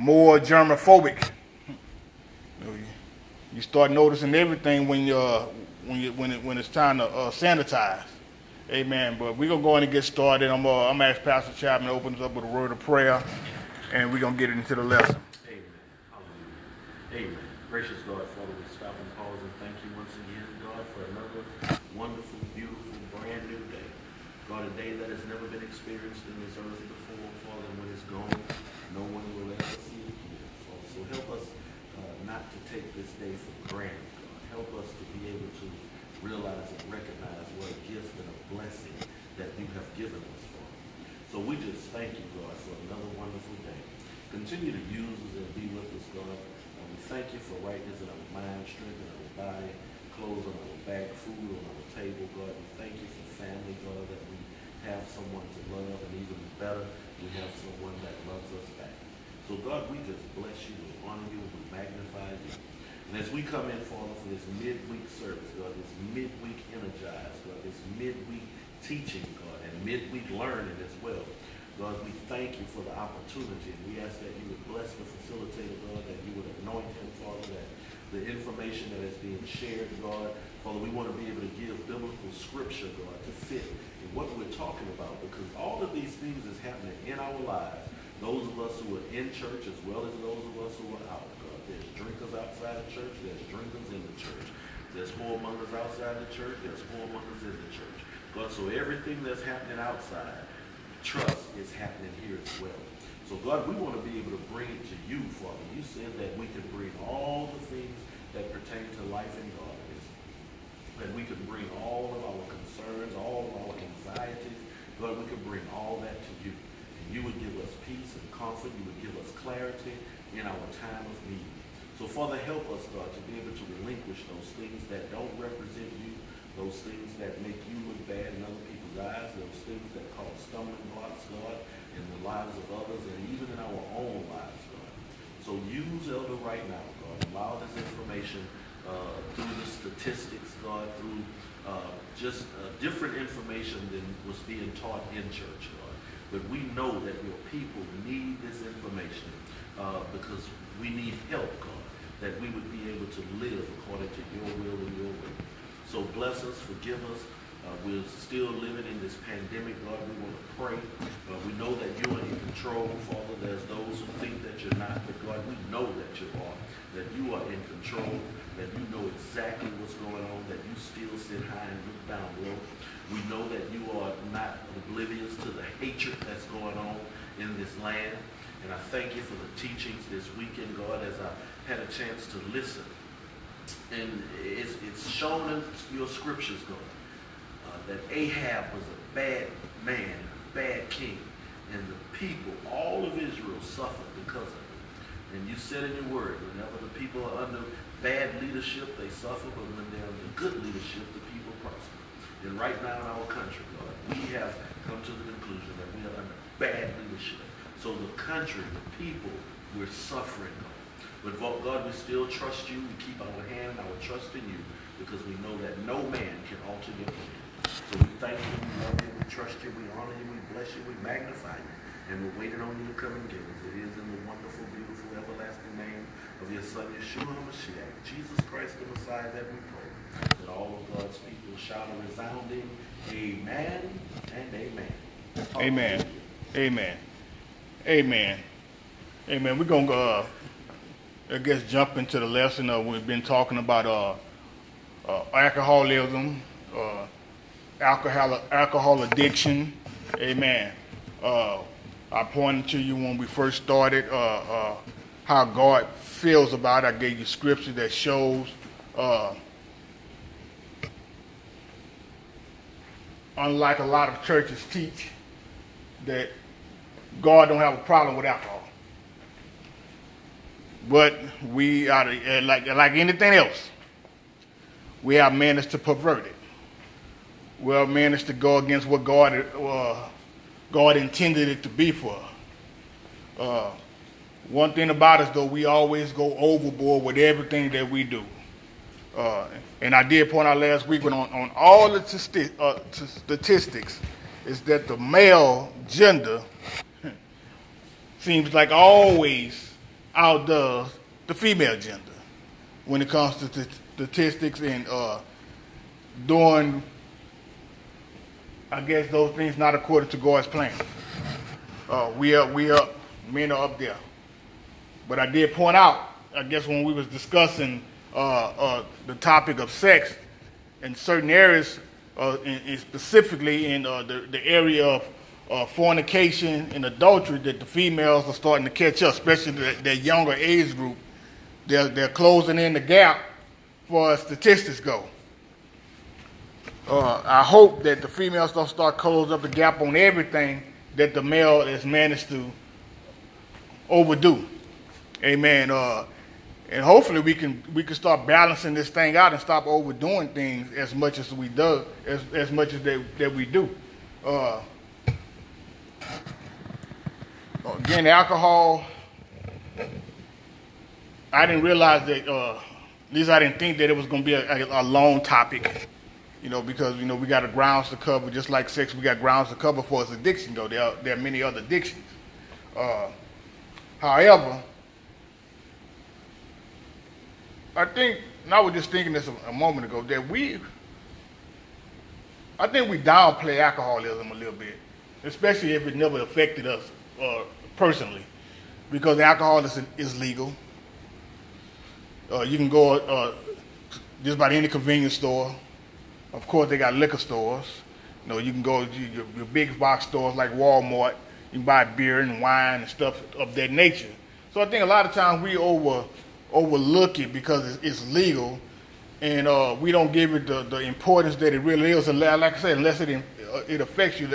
more germophobic. You start noticing everything when you uh, when you when it, when it's time to uh, sanitize. Amen. But we're gonna go in and get started. I'm uh, I'm gonna ask Pastor Chapman to open us up with a word of prayer, and we're gonna get into the lesson. Amen. Hallelujah. Amen. Gracious God, Father, we stop and pause and thank you once again, God, for another wonderful, beautiful, brand new day. God, a day that has never been experienced in this earth before, Father, when it's gone, no one will ever see it again. Father, help us uh, not to take this day for granted. Help us to be able to realize and recognize what a gift and a blessing that you have given us, Father. So we just thank you, God, for another wonderful day. Continue to use us and be with us, God. And we thank you for rightness in our mind, strength in our body, clothes on our back, food on our table, God. We thank you for family, God, that we have someone to love, and even better, we have someone that loves us. So, God, we just bless you, we honor you, we magnify you. And as we come in, Father, for this midweek service, God, this midweek energize, God, this midweek teaching, God, and midweek learning as well. God, we thank you for the opportunity. And we ask that you would bless the facilitator, God, that you would anoint him, Father, that the information that is being shared, God, Father, we want to be able to give biblical scripture, God, to fit in what we're talking about because all of these things is happening in our lives. Those of us who are in church as well as those of us who are out, God. There's drinkers outside the church. There's drinkers in the church. There's whoremongers outside the church. There's whoremongers in the church. God, so everything that's happening outside, trust is happening here as well. So God, we want to be able to bring it to you, Father. You said that we can bring all the things that pertain to life and godliness. That we can bring all of our concerns, all of our anxieties. God, we can bring all that to you. You would give us peace and comfort. You would give us clarity in our time of need. So Father, help us, God, to be able to relinquish those things that don't represent you, those things that make you look bad in other people's eyes, those things that cause stumbling blocks, God, in the lives of others and even in our own lives, God. So use Elder right now, God. Allow this information uh, through the statistics, God, through uh, just uh, different information than was being taught in church, But we know that your people need this information uh, because we need help, God, that we would be able to live according to your will and your way. So bless us, forgive us. Uh, we're still living in this pandemic, God. We want to pray. Uh, we know that you are in control, Father. There's those who think that you're not, but God, we know that you are, that you are in control, that you know exactly what's going on, that you still sit high and look down low. We know that you are not oblivious to the hatred that's going on in this land. And I thank you for the teachings this weekend, God, as I had a chance to listen. And it's, it's shown in your scriptures, God, uh, that Ahab was a bad man, a bad king. And the people, all of Israel, suffered because of it. And you said in your word, whenever the people are under bad leadership, they suffer, but when they're under good leadership, the people prosper. And right now in our country, Lord, we have come to the conclusion that we are under bad leadership. So the country, the people, we're suffering. But God, we still trust you. We keep our hand, our trust in you, because we know that no man can alter your plan. So we thank you, we love you, we trust you, we honor you, we bless you, we magnify you. And we're waiting on you to come and get us. It is in the wonderful, beautiful, everlasting name of your son, Yeshua HaMashiach, Jesus Christ the Messiah, that we pray. That all of God's people shout a resounding amen and amen. Amen. Amen. Amen. Amen. We're going to, uh, I guess, jump into the lesson. Uh, we've been talking about uh, uh, alcoholism, uh, alcohol, alcohol addiction. Amen. Uh, I pointed to you when we first started uh, uh, how God feels about it. I gave you scripture that shows uh, unlike a lot of churches teach that God don't have a problem with alcohol. But we are uh, like like anything else. We have managed to pervert it. We have managed to go against what God uh, God intended it to be for. Uh, one thing about us, though, we always go overboard with everything that we do. Uh, and I did point out last week when on, on all the sti- uh, statistics is that the male gender seems like always outdoes the female gender when it comes to t- statistics and uh, doing, I guess, those things not according to God's plan. Uh, we are, we are, men are up there. But I did point out, I guess, when we was discussing uh, uh, the topic of sex in certain areas, uh, in, in specifically in uh, the, the area of uh, fornication and adultery, that the females are starting to catch up, especially the, the younger age group. They're, they're closing in the gap for statistics go. Uh, I hope that the females don't start closing up the gap on everything that the male has managed to overdo. Amen. Uh, and hopefully we can we can start balancing this thing out and stop overdoing things as much as we do as, as much as they, that we do. Uh, again, alcohol. I didn't realize that. Uh, at least I didn't think that it was going to be a, a, a, long topic. You know, because you know we got a grounds to cover, just like sex. We got grounds to cover for its addiction, though. There are, there are many other addictions. Uh, however, I think, and I was just thinking this a, a moment ago, that we, I think we downplay alcoholism a little bit, especially if it never affected us uh, personally, because alcohol is, is legal. Uh, you can go uh, just about any convenience store. Of course, they got liquor stores. You know, you can go to your, your big box stores like Walmart. You can buy beer and wine and stuff of that nature. So I think a lot of times we over overlook it because it's, it's legal, and uh, we don't give it the, the importance that it really is. Like I said, unless it uh, it affects you,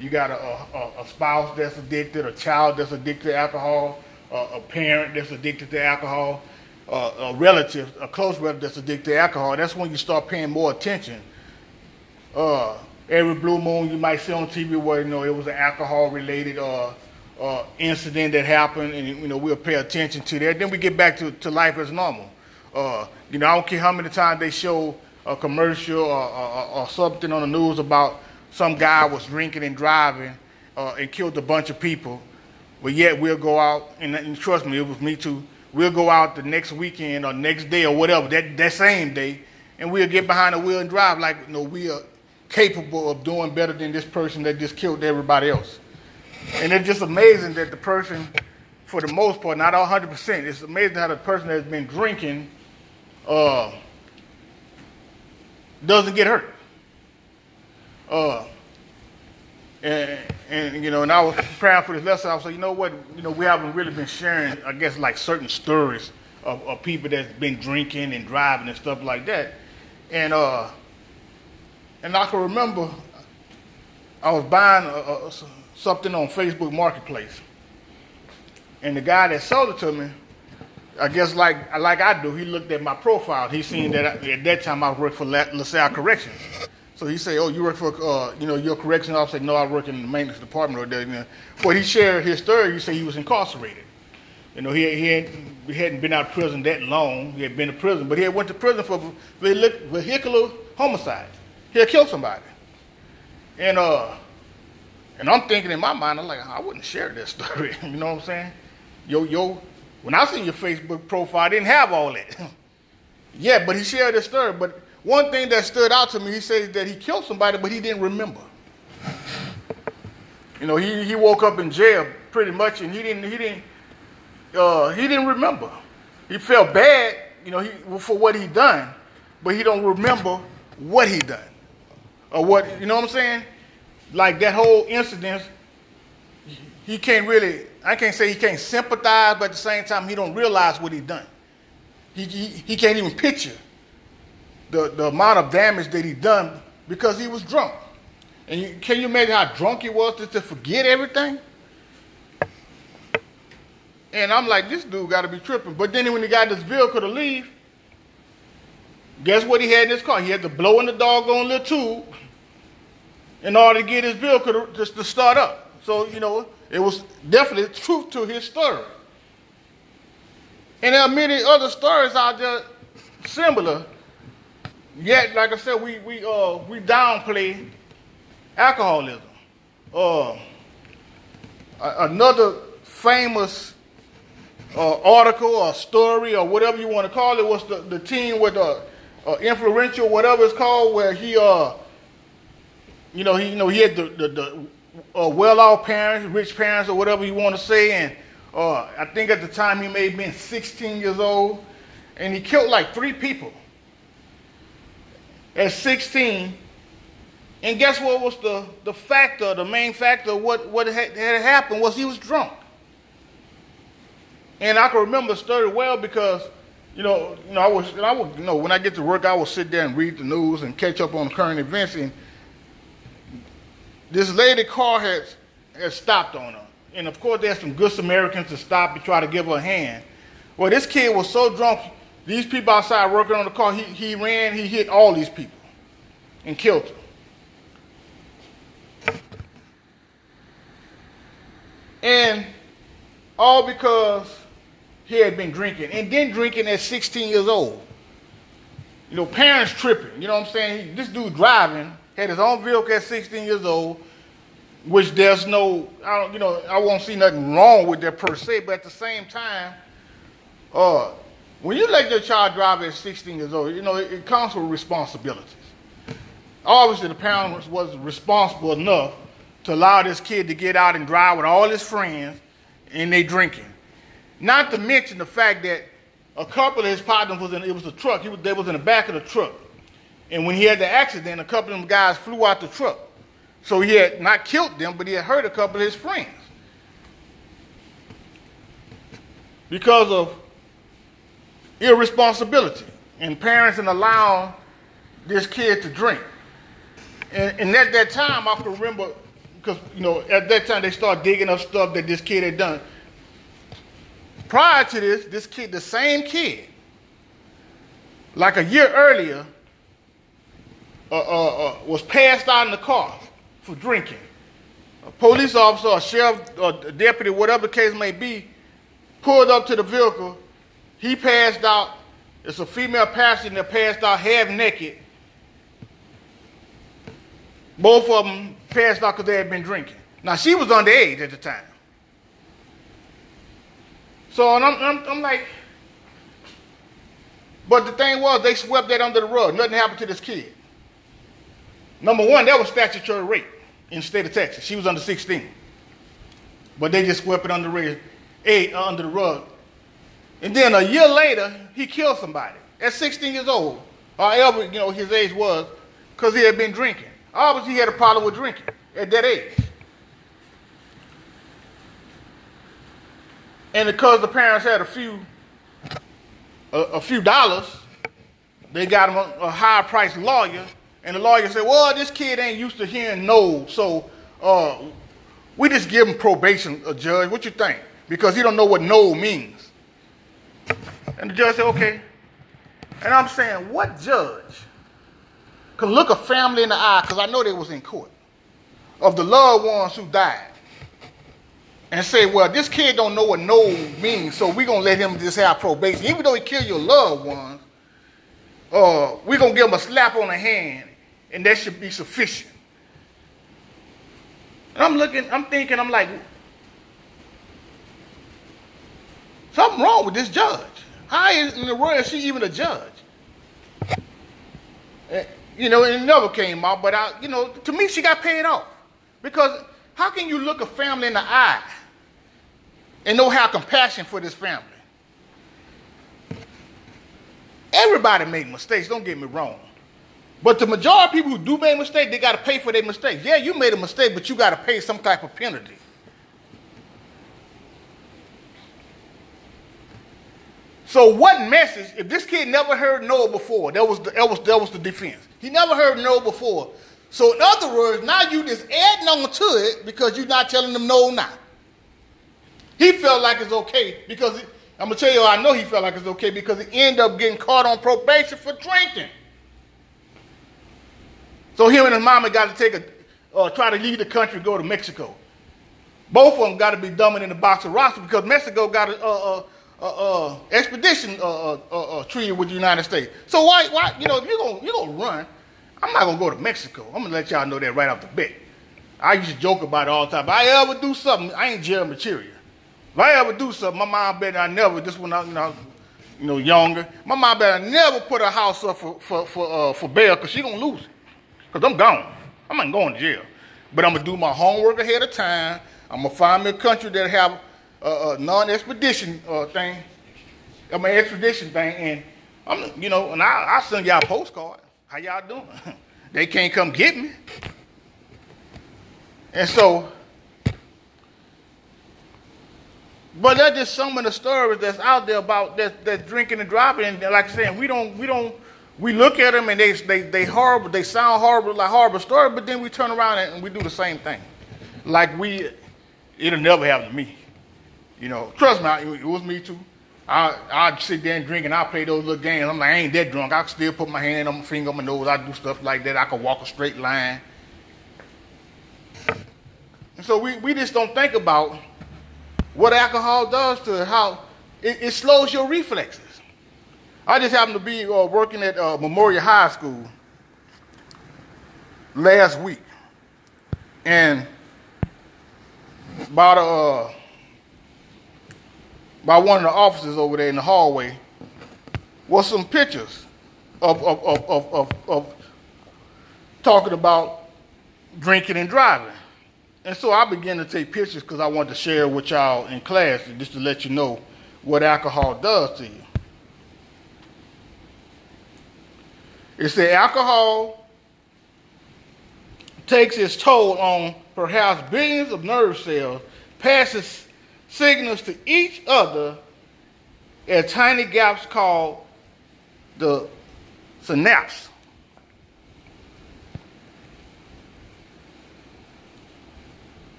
you got a, a, a, spouse that's addicted, a child that's addicted to alcohol, uh, a parent that's addicted to alcohol, uh, a relative, a close relative that's addicted to alcohol. That's when you start paying more attention. Uh, every blue moon, you might see on TV where you know it was an alcohol-related uh, uh, incident that happened, and you know we'll pay attention to that. Then we get back to, to life as normal. Uh, you know, I don't care how many times they show a commercial or, or, or something on the news about some guy was drinking and driving uh, and killed a bunch of people, but yet we'll go out and, and, trust me, it was me too. We'll go out the next weekend or next day or whatever that that same day, and we'll get behind the wheel and drive like you know we are capable of doing better than this person that just killed everybody else. And it's just amazing that the person, for the most part, not 100%, it's amazing how the person that's been drinking uh, doesn't get hurt. Uh, and, and, you know, and I was preparing for this lesson. I was like, you know what? You know, we haven't really been sharing, I guess, like certain stories of, of people that's been drinking and driving and stuff like that. And uh, and I can remember I was buying a, a, something on Facebook Marketplace. And the guy that sold it to me, I guess like like I do, he looked at my profile. He seen that I, at that time I worked for La- LaSalle Corrections. So he said, "Oh, you work for uh, you know your correction officer?" No, I work in the maintenance department or know. But he shared his story. He said he was incarcerated. You know, he, he, hadn't, he hadn't been out of prison that long. He had been to prison, but he had went to prison for vehicular homicide. He had killed somebody. And uh, and I'm thinking in my mind, I'm like, I wouldn't share this story. you know what I'm saying? Yo, yo, when I seen your Facebook profile, I didn't have all that. yeah, but he shared this story. But one thing that stood out to me, he says that he killed somebody, but he didn't remember. You know, he, he woke up in jail pretty much, and he didn't he didn't uh, he didn't remember. He felt bad, you know, he, for what he done, but he don't remember what he done or what you know what I'm saying like that whole incident, he can't really, I can't say he can't sympathize, but at the same time, he don't realize what he done. He, he, he can't even picture the, the amount of damage that he done because he was drunk. And you, can you imagine how drunk he was to, to forget everything? And I'm like, this dude got to be tripping. But then when he got this vehicle to leave, guess what he had in his car? He had to blow in the doggone little tube in order to get his vehicle to, just to start up. So, you know, it was definitely truth to his story. And there are many other stories out there similar. Yet, like I said, we we uh we downplay alcoholism. Uh, another famous uh, article or story or whatever you want to call it was the, the team with the uh, influential, whatever it's called, where he, uh, you know, he, you know, he had the, the, the uh, well-off parents, rich parents, or whatever you want to say, and uh, I think at the time he may have been 16 years old, and he killed like three people at 16. And guess what was the, the factor, the main factor, what, what had, happened was he was drunk. And I can remember the story well because, you know, you know, I was, I would, you know, when I get to work, I will sit there and read the news and catch up on current events. And this lady car had, had stopped on her. And of course, there's some good Samaritans to stop and try to give her a hand. Well, this kid was so drunk, these people outside working on the car, he, he ran, he hit all these people and killed them. And all because he had been drinking and then drinking at 16 years old. You know, parents tripping. You know what I'm saying? This dude driving had his own vehicle at 16 years old, which there's no, I don't, you know, I won't see nothing wrong with that per se, but at the same time, uh, when you let your child drive at 16 years old, you know, it, it comes with responsibilities. Obviously, the parents wasn't responsible enough to allow this kid to get out and drive with all his friends and they drinking. Not to mention the fact that a couple of his partners was in it was a truck. He was they was in the back of the truck. And when he had the accident, a couple of them guys flew out the truck. So he had not killed them, but he had hurt a couple of his friends. Because of irresponsibility and parents and allowing this kid to drink. And, and at that time, I can remember because you know at that time they start digging up stuff that this kid had done. Prior to this, this kid, the same kid, like a year earlier, uh, uh, uh, was passed out in the car for drinking. A police officer, a sheriff, or a deputy, whatever the case may be, pulled up to the vehicle. He passed out. It's a female passenger that passed out half naked. Both of them passed out because they had been drinking. Now, she was underage at the time. So and I'm, I'm, I'm like, but the thing was, they swept that under the rug. Nothing happened to this kid. Number one, that was statutory rape in the state of Texas. She was under 16. But they just swept it under, the, uh, under the rug. And then a year later, he killed somebody at 16 years old, or however you know his age was, because he had been drinking. Obviously, he had a problem with drinking at that age. And because the parents had a few a, a few dollars, they got him a, a higher priced lawyer, and the lawyer said, "Well, this kid ain't used to hearing no, so uh, we just give him probation, a judge. What you think? Because he don't know what no means." And the judge said, "Okay." And I'm saying, what judge could look a family in the eye, because I know they was in court, of the loved ones who died, and say, well, this kid don't know what no means, so we're going to let him just have probation. Even though he killed your loved ones, uh, we're going to give him a slap on the hand, and that should be sufficient. And I'm looking, I'm thinking, I'm like, something wrong with this judge. How in the is she even a judge? Eh, you know, it never came out, but I, you know, to me, she got paid off. Because how can you look a family in the eye and know how compassion for this family? Everybody make mistakes, don't get me wrong. But the majority of people who do make mistakes, they got to pay for their mistakes. Yeah, you made a mistake, but you got to pay some type of penalty. So what message, if this kid never heard no before, that was the, that was, that was the defense. He never heard no before. So in other words, now you just adding on to it because you're not telling them no now. He felt like it's okay because, I'm going to tell you, I know he felt like it's okay because he ended up getting caught on probation for drinking. So him and his mama got to take a, uh, try to leave the country, go to Mexico. Both of them got to be dumbing in the box of rocks because Mexico got a, uh, uh, uh, uh, expedition uh, uh, uh, treaty with the United States. So why, why, you know, if you're gonna you're gonna run, I'm not gonna go to Mexico. I'm gonna let y'all know that right off the bat. I used to joke about it all the time. If I ever do something, I ain't jail material. If I ever do something, my mom bet I never, this when I, you know, you know, younger, my mom bet I never put a house up for, for, for, uh, for bail because she to lose it. Because I'm gone. I'm not going to jail. But I'm to do my homework ahead of time. I'm to find me a country that have a, a non-expedition uh, thing, I mean, extradition thing, and I'm, you know, and I, I send y'all a postcard. How y'all doing? they can't come get me. And so, but that's just some of the stories that's out there about that, that drinking and driving. And like I said, we don't, we don't, we look at them and they, they, they horrible, they sound horrible, like horrible story, but then we turn around and we do the same thing. Like we, it'll never happen to me. You know, trust me, it was me too. I, I'd sit there and drink and I'd play those little games. I'm like, I ain't that drunk. I can still put my hand on my finger on my nose. I do stuff like that. I can walk a straight line. And so we, we just don't think about what alcohol does to how it, it slows your reflexes. I just happened to be uh, working at uh, Memorial High School last week. And about uh, by one of the officers over there in the hallway was some pictures of, of, of, of, of, talking about drinking and driving. And so I began to take pictures because I wanted to share with y'all in class just to let you know what alcohol does to you. It said alcohol takes its toll on perhaps billions of nerve cells, passes signals to each other at tiny gaps called the synapse.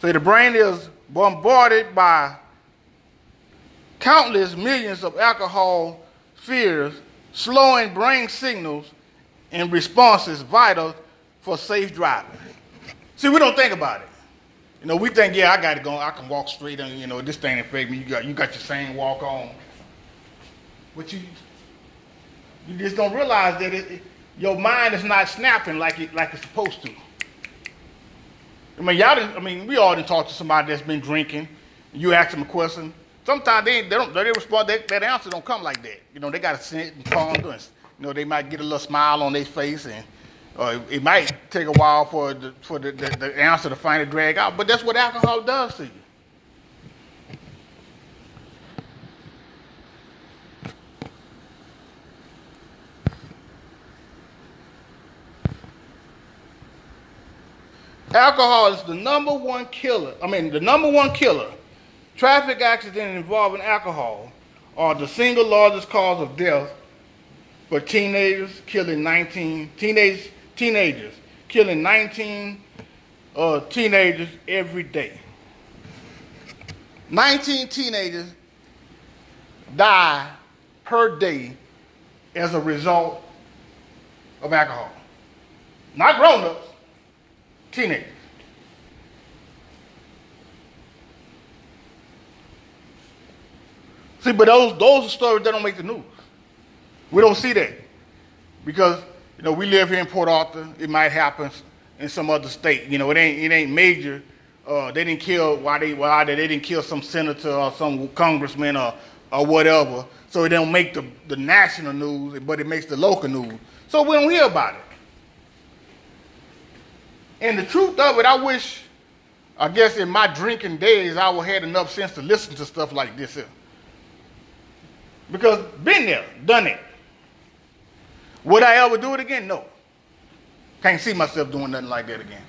So the brain is bombarded by countless millions of alcohol spheres, slowing brain signals and responses vital for safe driving. See, we don't think about it. You know, we think, yeah, I got to go. I can walk straight and, you know, this thing affect me. You got, you got your same walk on. But you, you just don't realize that it, it, your mind is not snapping like it, like it's supposed to. I mean, y'all didn't, I mean, we all didn't talk to somebody that's been drinking. You ask them a question. Sometimes they, they don't, they respond, that, that answer don't come like that. You know, they got to sit and ponder and, you know, they might get a little smile on their face and, uh, it, might take a while for the, for the, the, the answer to finally drag out, but that's what alcohol does to you. Alcohol is the number one killer. I mean, the number one killer. Traffic accidents involving alcohol are the single largest cause of death for teenagers, killing 19 teenage teenagers, killing 19 uh, teenagers every day. 19 teenagers die per day as a result of alcohol. Not grown ups, teenagers. See, but those those are stories that don't make the news. We don't see that because you know, we live here in Port Arthur. It might happen in some other state. You know, it ain't it ain't major. Uh, they didn't kill why they why they, they didn't kill some senator or some congressman or or whatever. So it don't make the, the national news, but it makes the local news. So we don't hear about it. And the truth of it, I wish, I guess in my drinking days, I would had enough sense to listen to stuff like this here. Because been there, done it. Would I ever do it again? No. Can't see myself doing nothing like that again.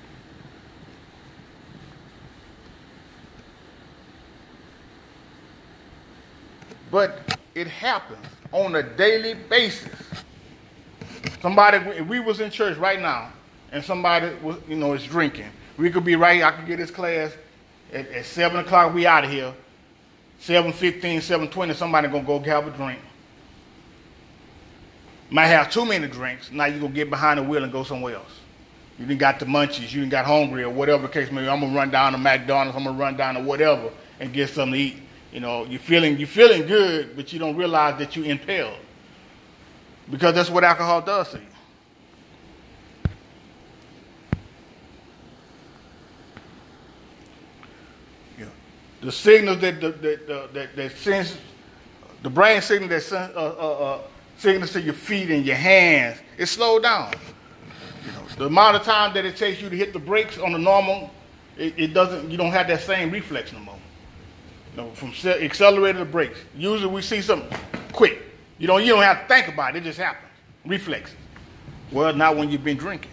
But it happens on a daily basis. Somebody, if we was in church right now, and somebody was, you know, is drinking, we could be right. I could get this class at, at seven o'clock. We out of here. 7.15, 7.20, somebody gonna go have a drink. Might have too many drinks. Now you're going to get behind the wheel and go somewhere else. You didn't got the munchies. You didn't got hungry or whatever the case may be. I'm to run down to McDonald's. I'm to run down to whatever and get something to eat. You know, you're feeling, you're feeling good, but you don't realize that you're impaled. Because that's what alcohol does to you. the signals that the, that, that sends the brain signal that sends, uh, uh, uh, signals to your feet and your hands, it slowed down. You know, the amount of time that it takes you to hit the brakes on the normal, it, it doesn't. You don't have that same reflex no more. You know, from accelerator to brakes. Usually we see something quick. You don't. You don't have to think about it. It just happens. Reflexes. Well, not when you've been drinking.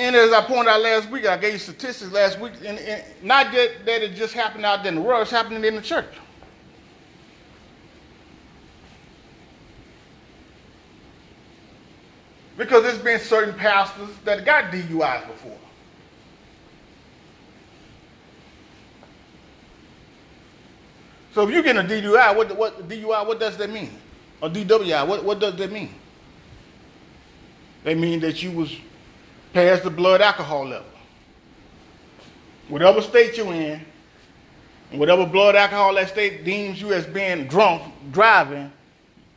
And as I pointed out last week, I gave you statistics last week, and, and not that, that it just happened out there in the world, it's happening in the church. Because there's been certain pastors that got DUIs before. So if you get a DUI, what, what DUI, what does that mean? Or DWI, what, what does that mean? They mean that you was past the blood alcohol level. Whatever state you're in, whatever blood alcohol that state deems you as being drunk, driving,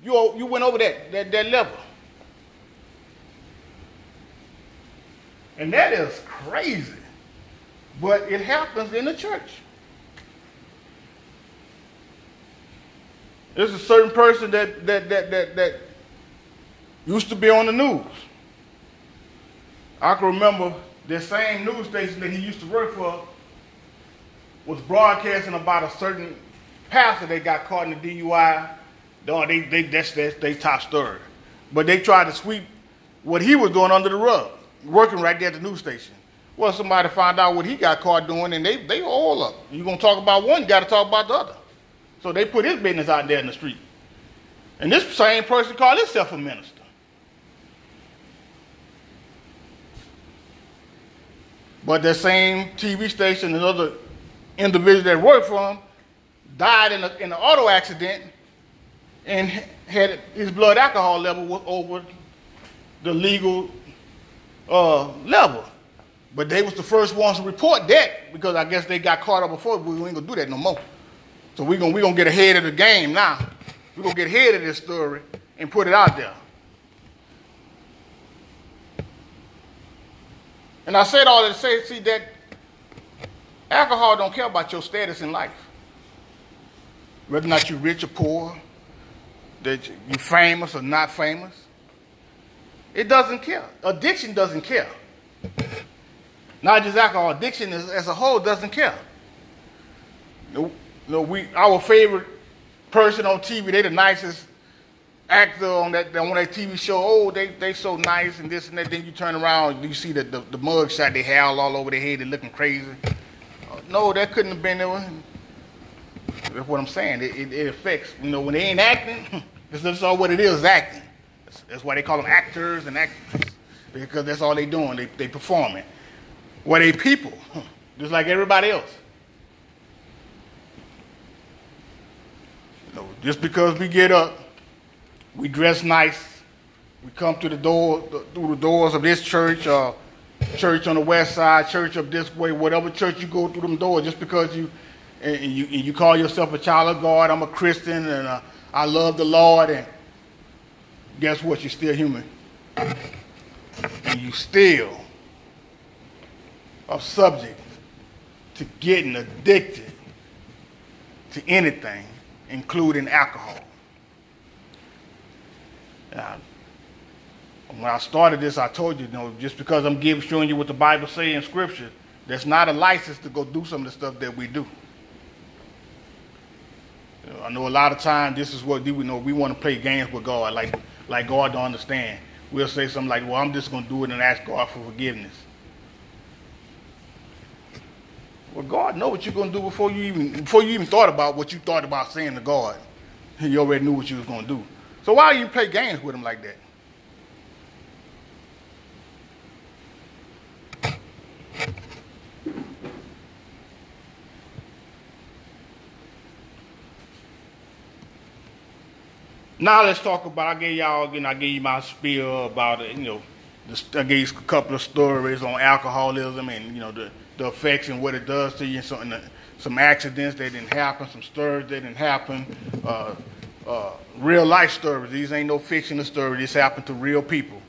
you, you went over that, that, that level. And that is crazy. But it happens in the church. There's a certain person that, that, that, that, that used to be on the news. I can remember the same news station that he used to work for was broadcasting about a certain pastor that got caught in the DUI. No, they, they, that's, that's they top story. But they tried to sweep what he was doing under the rug, working right there at the news station. Well, somebody found out what he got caught doing, and they, they all up. You're going to talk about one, you got to talk about the other. So they put his business out there in the street. And this same person called himself a minister. But that same TV station another individual that worked for him died in, a, in an auto accident and had his blood alcohol level was over the legal uh, level. But they was the first ones to report that because I guess they got caught up before. We ain't gonna do that no more. So we're gonna we gonna get ahead of the game now. We're gonna get ahead of this story and put it out there. And I said all that to say, see that alcohol don't care about your status in life. Whether or not you're rich or poor, that you're famous or not famous. It doesn't care. Addiction doesn't care. Not just alcohol, addiction as, a whole doesn't care. You know, we, our favorite person on TV, they the nicest actor on that on that TV show, oh, they they so nice and this and that. Then you turn around, you see the the, the mug shot they have all over their head, they looking crazy. Uh, no, that couldn't have been there. That's what I'm saying. It, it, it, affects, you know, when they ain't acting, that's all what it is, acting. That's, that's, why they call them actors and actors, because that's all they doing. They they performing. What they people, just like everybody else. You know, just because we get up we dress nice. We come to the door through the doors of this church, uh, church on the west side, church up this way, whatever church you go through them doors. Just because you and you, and you call yourself a child of God, I'm a Christian and uh, I love the Lord, and guess what? You're still human, and you still are subject to getting addicted to anything, including alcohol. Uh, when I started this, I told you, you know, just because I'm giving, showing you what the Bible says in Scripture, that's not a license to go do some of the stuff that we do. You know, I know a lot of times this is what we know. We want to play games with God, like like God don't understand. We'll say something like, "Well, I'm just going to do it and ask God for forgiveness." Well, God know what you're going to do before you even before you even thought about what you thought about saying to God. He already knew what you was going to do. So why do you play games with them like that? Now let's talk about. I gave y'all, know, I gave you my spiel about it. You know, I gave you a couple of stories on alcoholism and you know the, the effects and what it does to you, and some, and the, some accidents that didn't happen, some stories that didn't happen. Uh, uh, real life stories. These ain't no fictional stories. This happened to real people.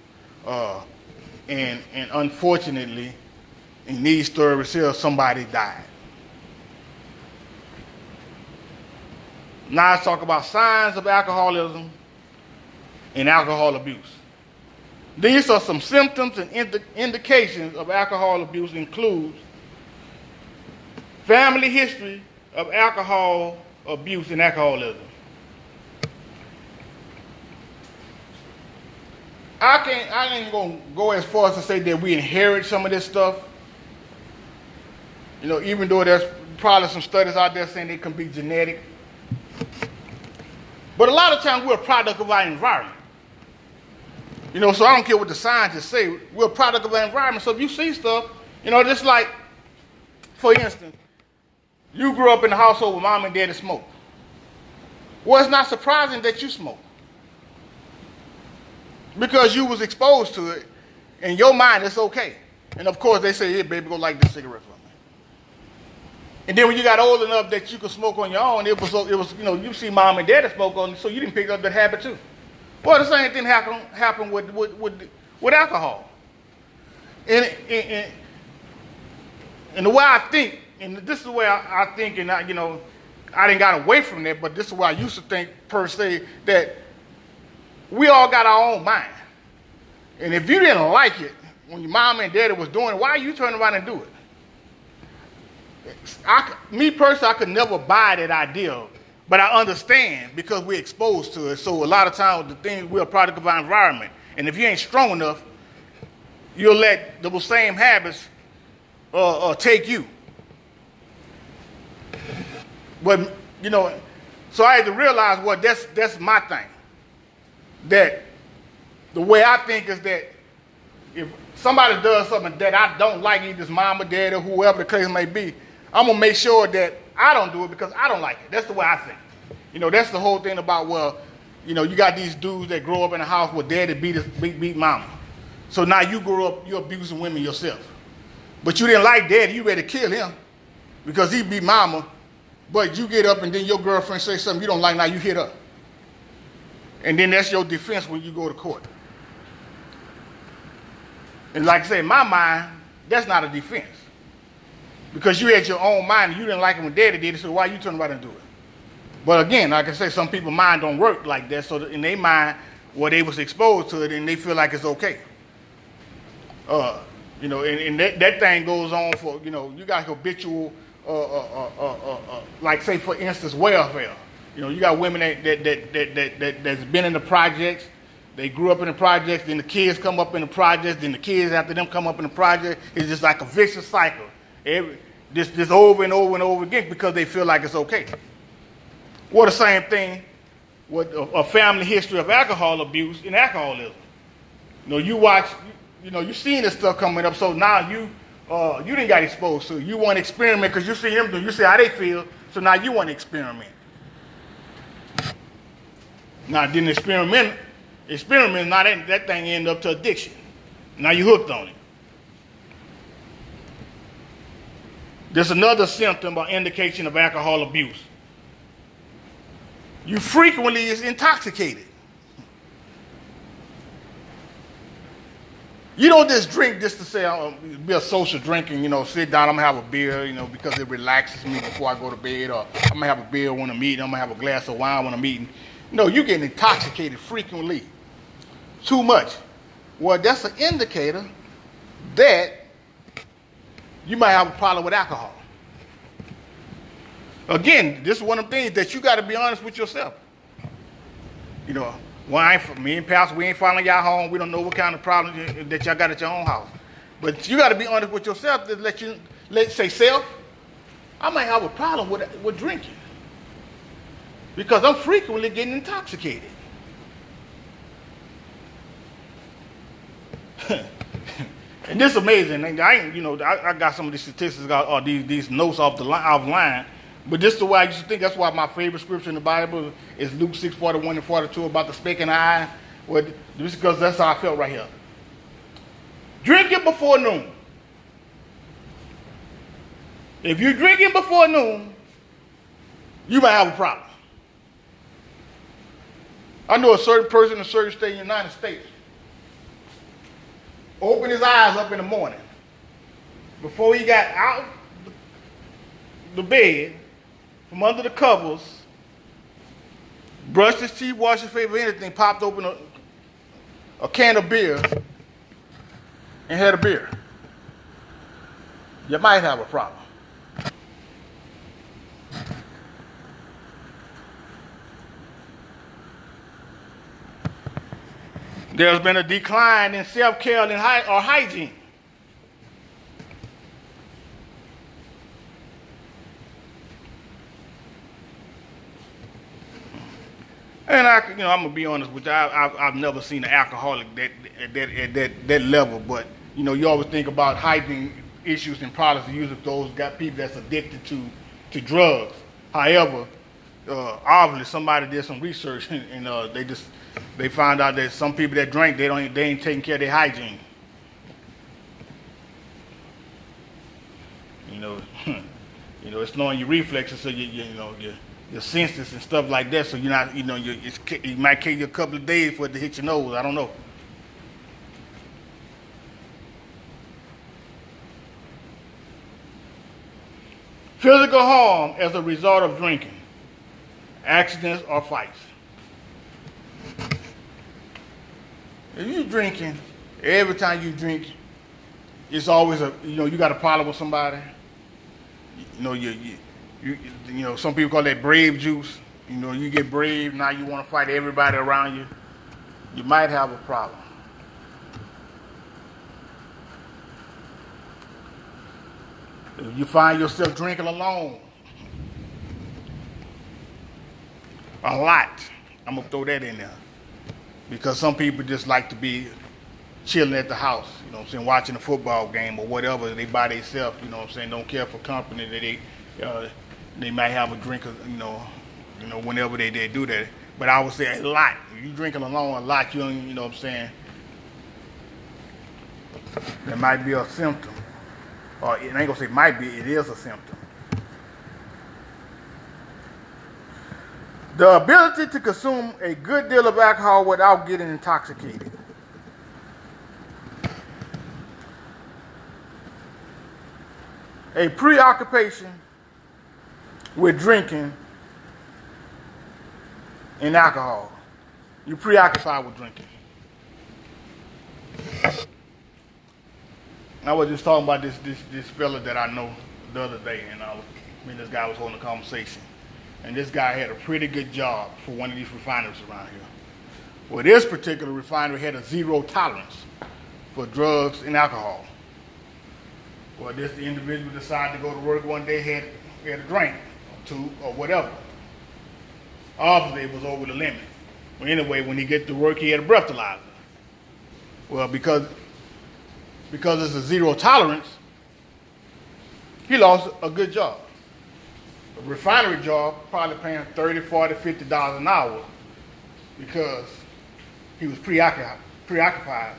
Uh, and, and unfortunately, in these stories here, somebody died. Now let's talk about signs of alcoholism and alcohol abuse. These are some symptoms and indi- indications of alcohol abuse includes family history of alcohol abuse and alcoholism. I can't I ain't gonna go as far as to say that we inherit some of this stuff. You know, even though there's probably some studies out there saying it can be genetic. But a lot of times we're a product of our environment. You know, so I don't care what the scientists say, we're a product of our environment. So if you see stuff, you know, just like, for instance, you grew up in a household where mom and daddy smoke. Well, it's not surprising that you smoke. Because you was exposed to it, in your mind it's okay. And of course they say, hey baby, go light this cigarette for me. And then when you got old enough that you could smoke on your own, it was it was, you know, you see mom and daddy smoke on, so you didn't pick up that habit too. Well, the same thing happen happen with with with, with alcohol. And, and, and and the way I think, and this is the way I, I think, and I, you know, I didn't got away from that, but this is why I used to think per se that we all got our own mind. And if you didn't like it when your mom and daddy was doing it, why are you turn around and do it? I, me personally, I could never buy that idea, but I understand because we're exposed to it. So a lot of times, the things we're a product of our environment, and if you ain't strong enough, you'll let those same habits uh, uh, take you. But you know, so I had to realize, well, that's that's my thing. That the way I think is that if somebody does something that I don't like, either his mom or dad or whoever the case may be, I'm gonna make sure that I don't do it because I don't like it. That's the way I think. You know, that's the whole thing about well, you know, you got these dudes that grow up in a house where daddy beat his, beat, beat mama. So now you grow up, you're abusing women yourself. But you didn't like daddy, you ready to kill him because he beat mama. But you get up and then your girlfriend say something you don't like, now you hit her. And then that's your defense when you go to court. And like I say, in my mind, that's not a defense. Because you had your own mind and you didn't like it when daddy did it, so why you turn around and do it? But again, like I say, some people's mind don't work like that. So in their mind, well, they was exposed to it and they feel like it's okay. Uh, you know, and, and that, that thing goes on for, you know, you got habitual, uh, uh, uh, like say for instance, welfare. You know, you got women that, that, that, that, that, that, that's been in the projects, they grew up in the projects, then the kids come up in the projects, then the kids after them come up in the project. It's just like a vicious cycle. Every, this, this over and over and over again because they feel like it's okay. Well, the same thing with a, a family history of alcohol abuse and alcoholism. You know, you watch, you, know, you seen this stuff coming up, so now you uh, you didn't got exposed to it. You want to experiment because you see them do, you see how they feel, so now you want to experiment. Now, didn't experiment, experiment, now that, that thing end up to addiction. Now you hooked on it. There's another symptom or indication of alcohol abuse. You frequently is intoxicated. You don't just drink just to say, oh, be a social drinking, you know, sit down, I'm gonna have a beer, you know, because it relaxes me before I go to bed, or I'm gonna have a beer when I'm eating, I'm gonna have a glass of wine when I'm eating. No, you're getting intoxicated frequently. Too much. Well, that's an indicator that you might have a problem with alcohol. Again, this is one of the things that you got to be honest with yourself. You know, I ain't, me and Pastor, we ain't following y'all home. We don't know what kind of problem that y'all got at your own house. But you got to be honest with yourself to let you, let's say, self, I might have a problem with, with drinking because I'm frequently getting intoxicated. and this is amazing. I ain't, you know, I, I got some of these statistics or these, these notes off the line, offline. But this is the way I used to think. That's why my favorite scripture in the Bible is Luke 6, 41 and 42 about the speaking eye. Well, just because that's how I felt right here. Drink it before noon. If you're drinking before noon, you might have a problem. I know a certain person in a certain state in the United States opened his eyes up in the morning before he got out the bed from under the covers, brushed his teeth, washed his face, anything, popped open a, a can of beer, and had a beer. You might have a problem. There's been a decline in self care or hygiene. And I, you know, I'm gonna be honest with you. I, I've, I've never seen an alcoholic that, that, at that, that level. But you know, you always think about hygiene issues and products used with those got people that's addicted to to drugs. However, uh, obviously somebody did some research and, and uh, they just they found out that some people that drink they don't they ain't taking care of their hygiene. You know, you know, it's slowing your reflexes, so you, you, you know your your senses and stuff like that. So you're not, you know, you it might take you a couple of days for it to hit your nose. I don't know. Physical harm as a result of drinking, accidents or fights. If you're drinking, every time you drink, it's always a, you know, you got a problem with somebody. You know, you, you, you, you know, some people call that brave juice. You know, you get brave, now you want to fight everybody around you. You might have a problem. If you find yourself drinking alone, a lot, I'm to throw that in there. Because some people just like to be chilling at the house, you know what I'm saying, watching a football game or whatever. They by themselves, you know what I'm saying, don't care for company. They, uh, they might have a drink, you know, you know, whenever they, they do that. But I would say a lot. If you drinking alone a lot, you you know what I'm saying, there might be a symptom. Or it ain't gonna say might be, it is a symptom. The ability to consume a good deal of alcohol without getting intoxicated. A preoccupation with drinking and alcohol. You're preoccupied with drinking. I was just talking about this this this fella that I know the other day, and I was, me and this guy was holding a conversation, and this guy had a pretty good job for one of these refineries around here. Well, this particular refinery had a zero tolerance for drugs and alcohol. Well, this individual decided to go to work one day, had had a drink, or two, or whatever. Obviously, it was over the limit. Well, anyway, when he get to work, he had a breathalyzer. Well, because because it's a zero tolerance, he lost a good job. A refinery job, probably paying 30, 40, 50 dollars an hour because he was preoccupied, preoccupied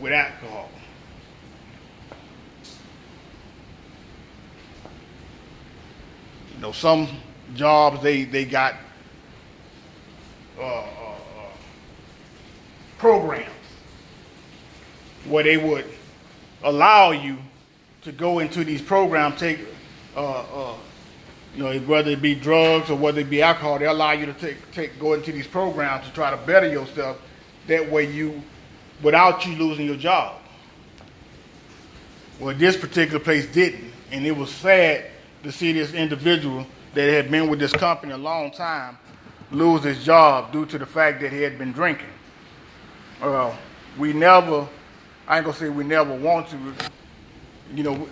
with alcohol. You know, some jobs they, they got uh, uh, uh, programs where they would allow you to go into these programs, take, uh, uh, you know, whether it be drugs or whether it be alcohol, they allow you to take, take, go into these programs to try to better yourself. That way, you, without you losing your job. Well, this particular place didn't, and it was sad to see this individual that had been with this company a long time lose his job due to the fact that he had been drinking. Uh, we never I ain't gonna say we never want to. You know,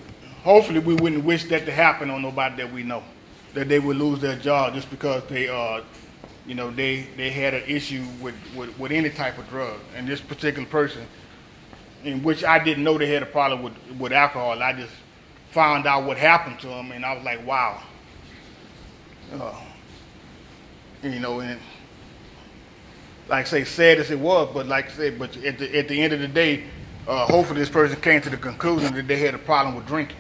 hopefully we wouldn't wish that to happen on nobody that we know, that they would lose their job just because they, uh, you know, they they had an issue with, with, with any type of drug. And this particular person, in which I didn't know they had a problem with with alcohol, I just found out what happened to them, and I was like, wow. Uh, you know, and like I say, sad as it was, but like I said, but at the at the end of the day, uh, hopefully this person came to the conclusion that they had a problem with drinking.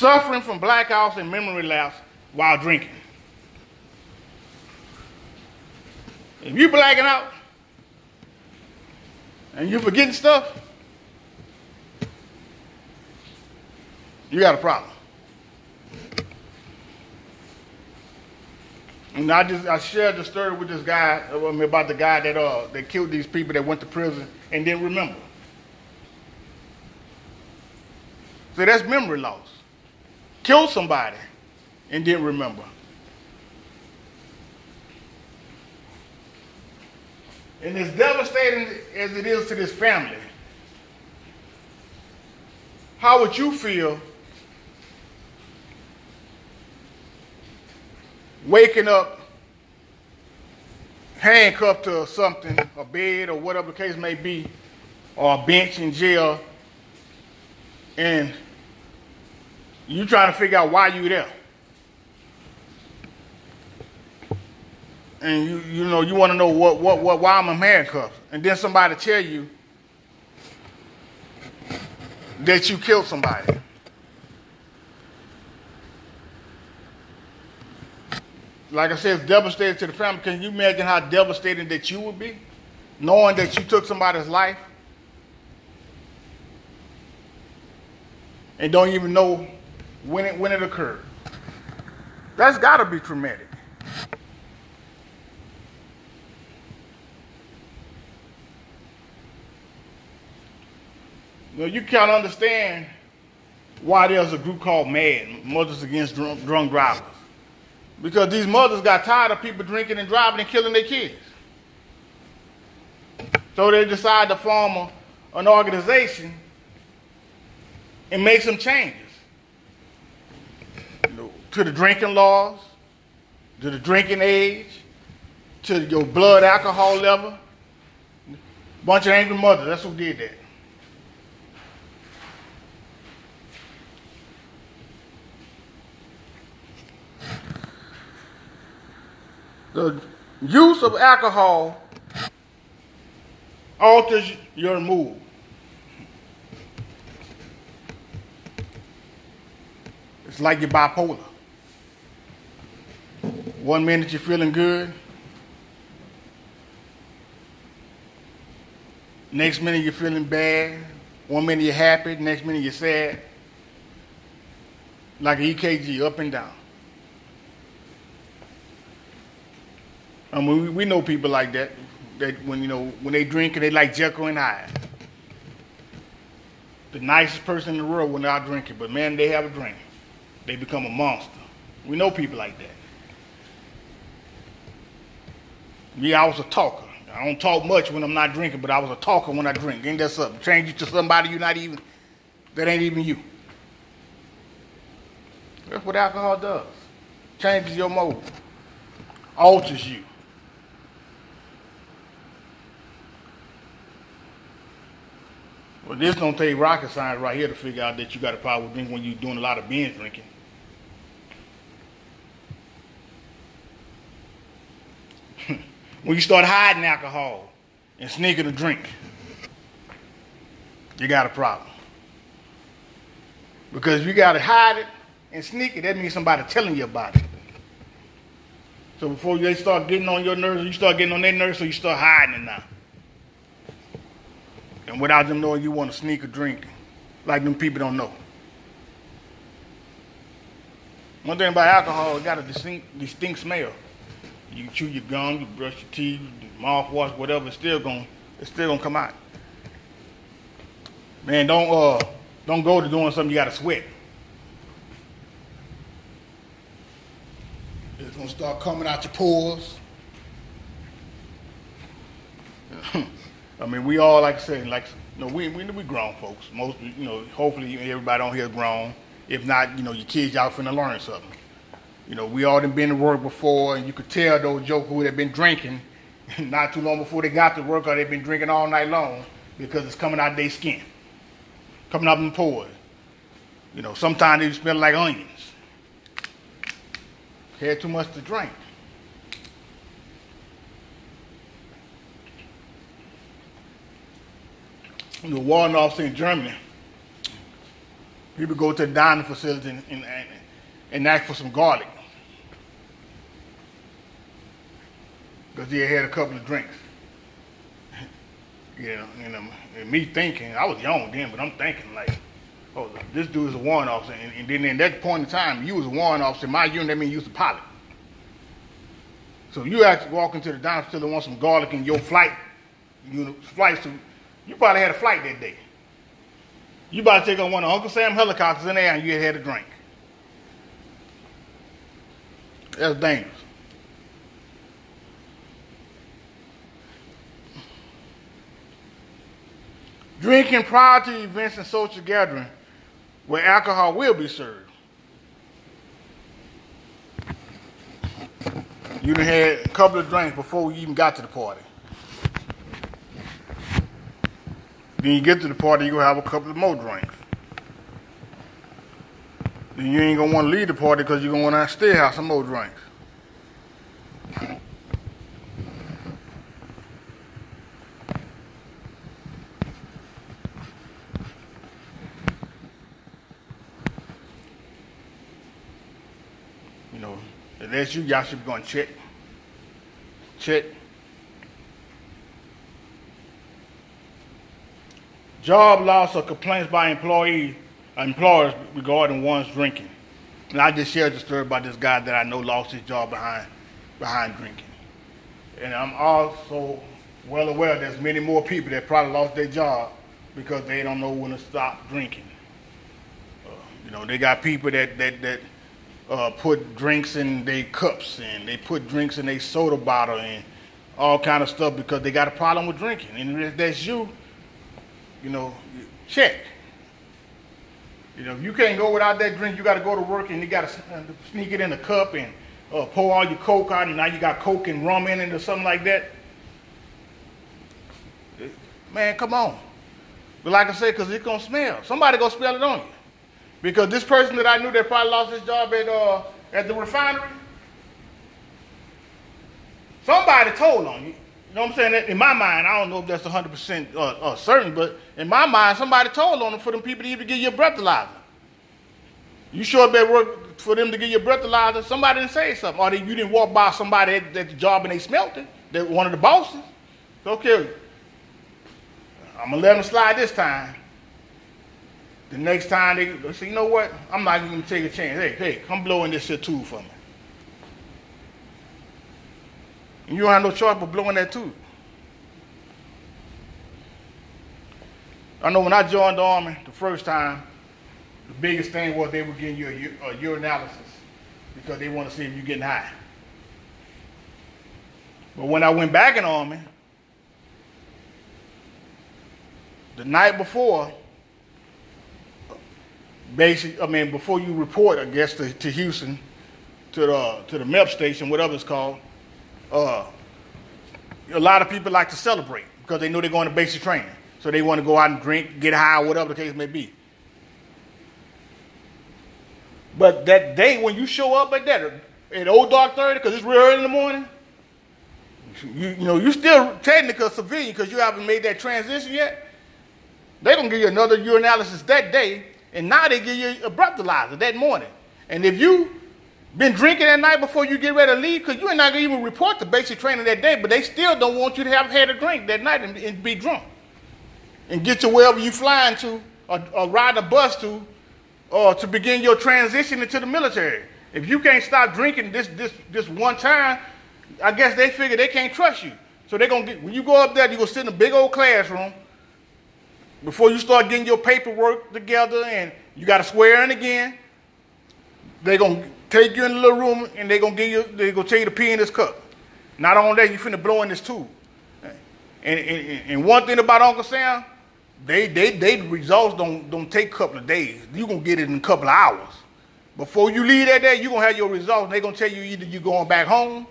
Suffering from blackouts and memory lapse while drinking. If you're blacking out and you're forgetting stuff, you got a problem. And I just I shared the story with this guy about the guy that uh that killed these people that went to prison and didn't remember. So that's memory loss. Killed somebody and didn't remember. And as devastating as it is to this family, how would you feel waking up handcuffed to something, a bed or whatever the case may be, or a bench in jail, and you trying to figure out why you there. And you you know you want to know what what what why I'm handcuffed, and then somebody tell you that you killed somebody. like I said, it's devastating to the family. Can you imagine how devastating that you would be, knowing that you took somebody's life and don't even know when it when it occurred? That's got to be traumatic. Know, you can't understand why there's a group called MADD, Mothers Against Drunk, Drunk Drivers. Because these mothers got tired of people drinking and driving and killing their kids. So they decided to form a, an organization and make some changes to the drinking laws, to the drinking age, to your blood alcohol level. Bunch of angry mothers, that's who did that. The use of alcohol alters your mood. It's like you're bipolar. One minute you're feeling good, next minute you're feeling bad, one minute you're happy, next minute you're sad. Like an EKG, up and down. I mean, we, know people like that. That when you know when they drink and they like Jekyll and Hyde. The nicest person in the world when they're out drinking, but man, they have a drink, they become a monster. We know people like that. Me, I was a talker. I don't talk much when I'm not drinking, but I was a talker when I drink. Ain't that something? Change you to somebody you're not even, that ain't even you. That's what alcohol does. Changes your mode, alters you. Well, this don't take rocket science right here to figure out that you got a problem with drinking when you're doing a lot of binge drinking. When you start hiding alcohol and sneaking a drink, you got a problem. Because you got to hide it and sneak it, that means somebody telling you about it. So before they start getting on your nerves, you start getting on their nerves, so you start hiding it now. And without them knowing you want to sneak a drink, like them people don't know. One thing about alcohol, it got a distinct, distinct smell. You chew your gum, you brush your teeth, mouthwash, whatever, it's still gonna, it's still gonna come out. Man, don't uh, don't go to doing something you gotta sweat. It's gonna start coming out your pores. I mean, we all, like I said, like, you know, we, we, we grown folks. Most, you know, hopefully everybody on here is grown. If not, you know, your kids out finna learn something. You know, we all done been to work before, and you could tell those jokers who had been drinking not too long before they got to work, or they've been drinking all night long because it's coming out their skin, coming out in pores. You know, sometimes they smell like onions. Had too much to drink. in the Warnoffs in Germany. people go to the dining facility and, and, and ask for some garlic. Because he had a couple of drinks. you know, and, um, and me thinking, I was young then, but I'm thinking like, oh, this dude is a warrant officer. And, and then at that point in time, you was a warrant officer. My unit, that means you was a pilot. So you actually walk into the facility and want some garlic in your flight, you know, flight suit. You probably had a flight that day. You about to take on one of Uncle Sam helicopters in there and you had had a drink. That's dangerous. Drinking prior to events and social gathering where alcohol will be served. You done had a couple of drinks before you even got to the party. Then you get to the party, you gonna have a couple of more drinks. Then you ain't gonna want to leave the party because you're gonna want to still have some more drinks. You know, if you, y'all should be going check. Check. Job loss or complaints by employees, employers regarding one's drinking. And I just shared the story about this guy that I know lost his job behind behind drinking. And I'm also well aware there's many more people that probably lost their job because they don't know when to stop drinking. Uh, you know, they got people that that that uh, put drinks in their cups and they put drinks in their soda bottle and all kind of stuff because they got a problem with drinking. And if that's you, you know, check. You know, if you can't go without that drink, you got to go to work and you got to sneak it in a cup and uh, pour all your Coke out, and now you got Coke and rum in it or something like that. Man, come on. But like I said, because it's going to smell. Somebody going to smell it on you. Because this person that I knew that probably lost his job at, uh, at the refinery, somebody told on you. You know what I'm saying? In my mind, I don't know if that's 100% uh, uh, certain, but in my mind, somebody told on them for them people to even give you a breathalyzer. You sure better work for them to give you a breathalyzer. Somebody didn't say something. Or they, you didn't walk by somebody at, at the job and they smelt it. That one of the bosses. Okay, I'm going to let them slide this time. The next time they say, you know what? I'm not even to take a chance. Hey, hey, come blow in this shit tube for me. And you don't have no choice but blowing that tube. I know when I joined the Army the first time, the biggest thing was they were getting you a, a urinalysis because they want to see if you're getting high. But when I went back in the Army, the night before, basic, I mean, before you report, I guess, to, to Houston, to the, to the MEP station, whatever it's called, uh, a lot of people like to celebrate because they know they're going to basic training. So they want to go out and drink, get high, whatever the case may be. But that day when you show up at that, at old dark 30, because it's real early in the morning, you, you know, you're still technically a civilian because you haven't made that transition yet. They're going to give you another urinalysis that day, and now they give you a breathalyzer that morning. And if you been drinking that night before you get ready to leave, because you're not going to even report the basic training that day, but they still don't want you to have had a drink that night and, and be drunk. And get to wherever you're flying to or, or ride a bus to or to begin your transition into the military. If you can't stop drinking this this this one time, I guess they figure they can't trust you. So they're gonna get when you go up there, you're gonna sit in a big old classroom before you start getting your paperwork together and you gotta swear in again. They're gonna take you in the little room and they're gonna give you they're gonna tell you to pee in this cup. Not only that, you finna blow in this tube. And, and, and one thing about Uncle Sam, they they they results don't don't take a couple of days. You're gonna get it in a couple of hours. Before you leave that day, you're gonna have your results. They're gonna tell you either you're going back home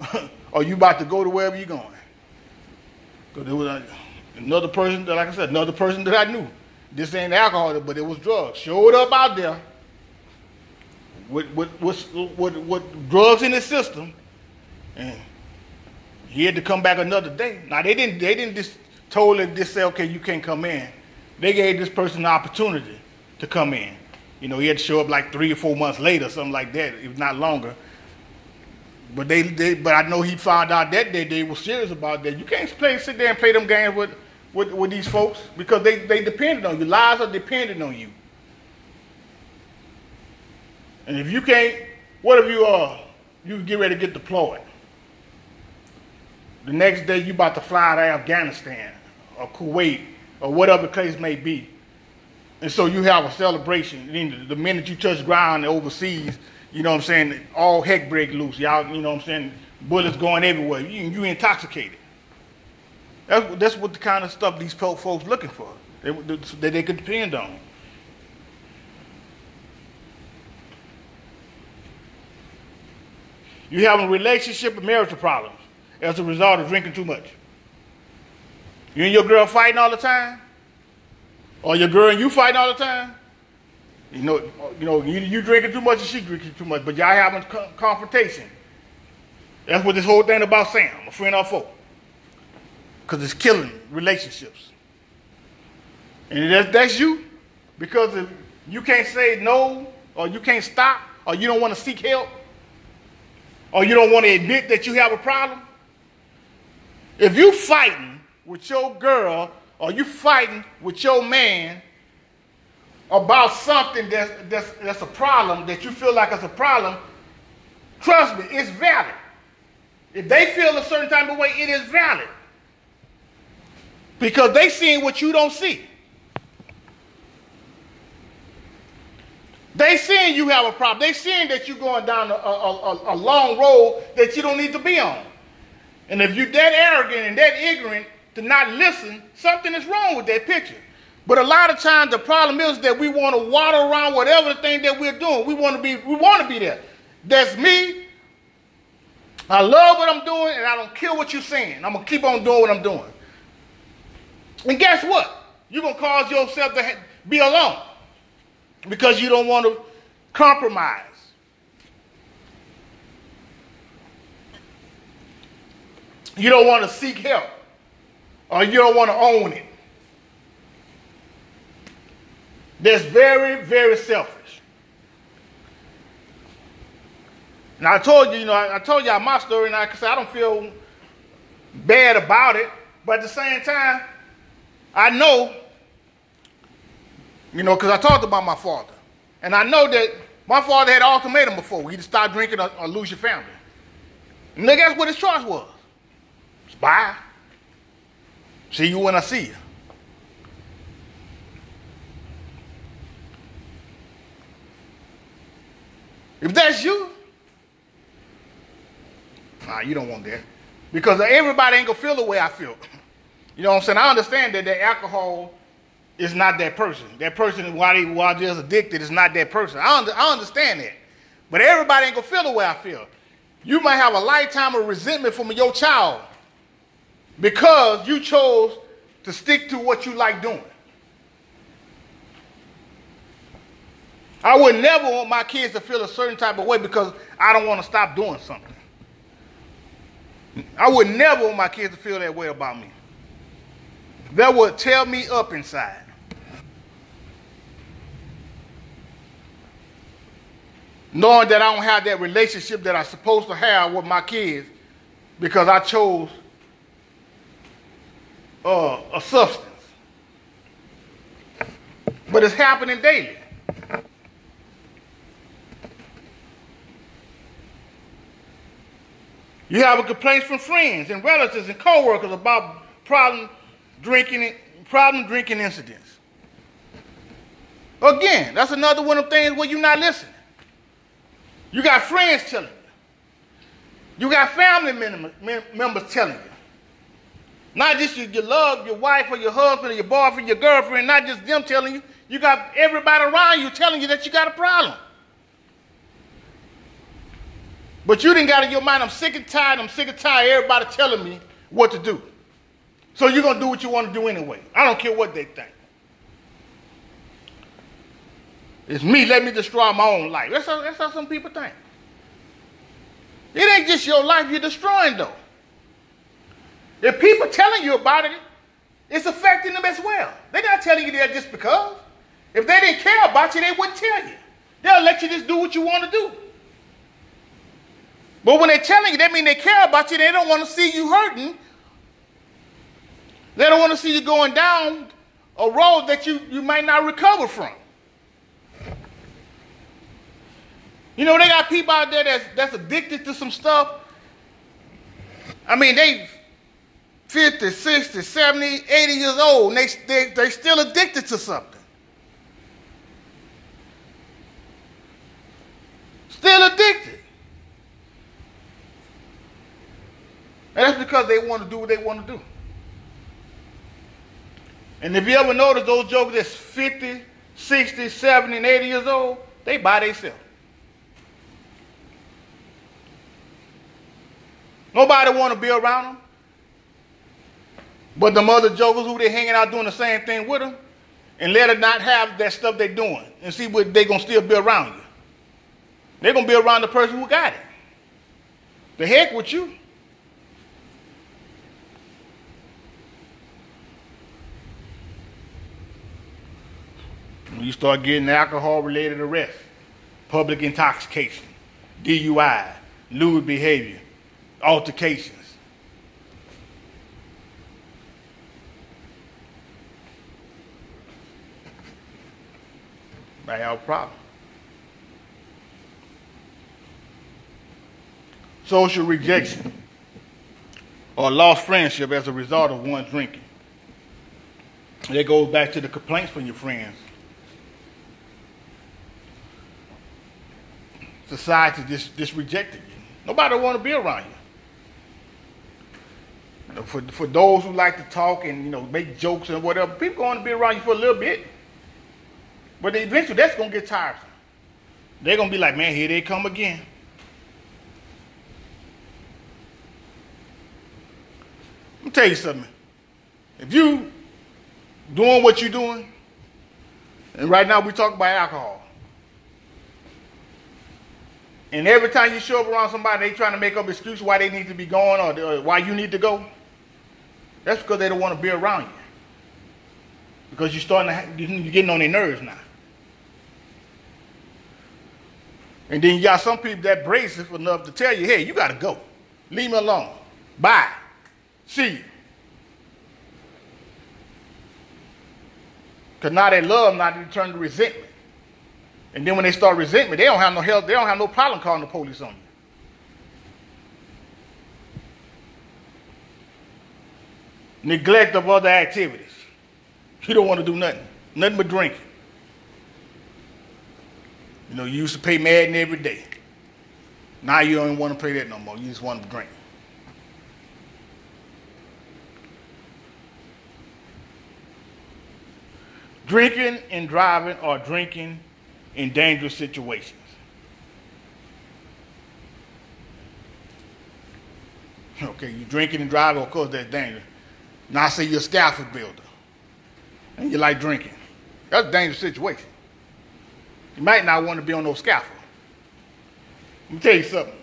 or you about to go to wherever you're going. Another person that, like I said, another person that I knew. This ain't alcohol, but it was drugs. Showed up out there with with with, with, with drugs in his system, and he had to come back another day. Now they didn't they didn't just him just say okay you can't come in. They gave this person the opportunity to come in. You know, he had to show up like three or four months later, something like that, if not longer. But they, they but I know he found out that day they were serious about that. You can't play, sit there and play them games with, with, with these folks because they, they depended on you. Lives are dependent on you. And if you can't, what if you uh you get ready to get deployed? The next day you about to fly to Afghanistan or Kuwait or whatever case may be. And so you have a celebration. Then the minute you touch ground overseas, you know what I'm saying, all heck break loose. Y'all, you know what I'm saying, bullets going everywhere. You, you intoxicated. That's, that's what the kind of stuff these folks looking for, that they could depend on. You having relationship and marital problems as a result of drinking too much. You and your girl fighting all the time? Or your girl and you fighting all the time? You know, you know, you, you drinking too much and she drinking too much, but y'all having confrontation. That's what this whole thing about Sam, a friend or foe. Because it's killing relationships. And that's, you. Because if you can't say no, or you can't stop, or you don't want to seek help, or you don't want to admit that you have a problem, if you fighting with your girl or you fighting with your man about something that's, that's, that's a problem, that you feel like it's a problem, trust me, it's valid. If they feel a certain type of way, it is valid. Because they seeing what you don't see. They seeing you have a problem. They seeing that you're going down a, a, a, long road that you don't need to be on. And if you're that arrogant and that ignorant to not listen, something is wrong with that picture. But a lot of times the problem is that we want to waddle around whatever the thing that we're doing. We want to be, we want to be there. That's me. I love what I'm doing, and I don't care what you're saying. I'm gonna keep on doing what I'm doing. And guess what? You're gonna cause yourself to be alone because you don't want to compromise. You don't want to seek help, or you don't want to own it. That's very, very selfish. And I told you, you know, I, I told y'all my story, and I said I don't feel bad about it, but at the same time, I know you know, because I talked about my father. And I know that my father had an ultimatum before. He'd stop drinking or, or lose your family. And guess what his choice was? It's bye. See you when I see you. If that's you, nah, you don't want that. Because everybody ain't gonna feel the way I feel. You know what I'm saying? I understand that the alcohol is not that person. That person, while, they, while they're addicted, is not that person. I, under, I understand that. But everybody ain't to feel the way I feel. You might have a lifetime of resentment from your child because you chose to stick to what you like doing. I would never want my kids to feel a certain type of way because I don't want to stop doing something. I would never want my kids to feel that way about me. That would tear me up inside. knowing that I don't have that relationship that I'm supposed to have with my kids because I chose uh, a substance. But it's happening daily. You have complaints from friends and relatives and coworkers about problem drinking, problem drinking incidents. Again, that's another one of things where you're not listening. You got friends telling you. You got family members telling you. Not just your, you love your wife or your husband or your boyfriend, your girlfriend, not just them telling you. You got everybody around you telling you that you got a problem. But you didn't got in your mind, I'm sick and tired, I'm sick and tired everybody telling me what to do. So you're going to do what you want to do anyway. I don't care what they think. It's me, let me destroy my own life. That's how, that's how some people think. It ain't just your life you're destroying, though. If people telling you about it, it's affecting them as well. They're not telling you that just because. If they didn't care about you, they wouldn't tell you. They'll let you just do what you want to do. But when they're telling you, that means they care about you. They don't want to see you hurting. They don't want to see you going down a road that you, you might not recover from. You know, they got people out there that's, that's addicted to some stuff. I mean, they 50, 60, 70, 80 years old, and they, they, they're still addicted to something. Still addicted. And that's because they want to do what they want to do. And if you ever notice those jokers that's 50, 60, 70, and 80 years old, they buy themselves. Nobody want to be around them. But the mother jokers who they hanging out doing the same thing with them, and let them not have that stuff they're doing, and see what they gonna still be around you. They're gonna be around the person who got it. The heck with you. You start getting alcohol related arrests, public intoxication, DUI, lewd behavior, altercations. Have a problem. Social rejection or lost friendship as a result of one drinking. That goes back to the complaints from your friends. Society just, just rejected you. Nobody want to be around you. For, for those who like to talk and you know make jokes and whatever, people want to be around you for a little bit. But eventually that's gonna get tiresome. They're gonna be like, man, here they come again. Let me tell you something. If you doing what you're doing, and right now we talk about alcohol. And every time you show up around somebody, they trying to make up excuses why they need to be going or, or why you need to go. That's because they don't want to be around you. Because you're starting to, you're getting on their nerves now. And then you got some people that braces enough to tell you, hey, you got to go. Leave me alone. Bye. See you. Because now they love not to turn to resentment. And then when they start resentment, they don't have no help, they don't have no problem calling the police on you. Neglect of other activities. You don't want to do nothing. Nothing but drinking. You know, you used to pay Madden every day. Now you don't even want to play that no more. You just want to drink. Drinking and driving or drinking in dangerous situations. Okay, you drinking and driving, of course that's dangerous. Now I say you're a scaffold builder and you like drinking. That's a dangerous situation. You might not want to be on no scaffold. Let me tell you something.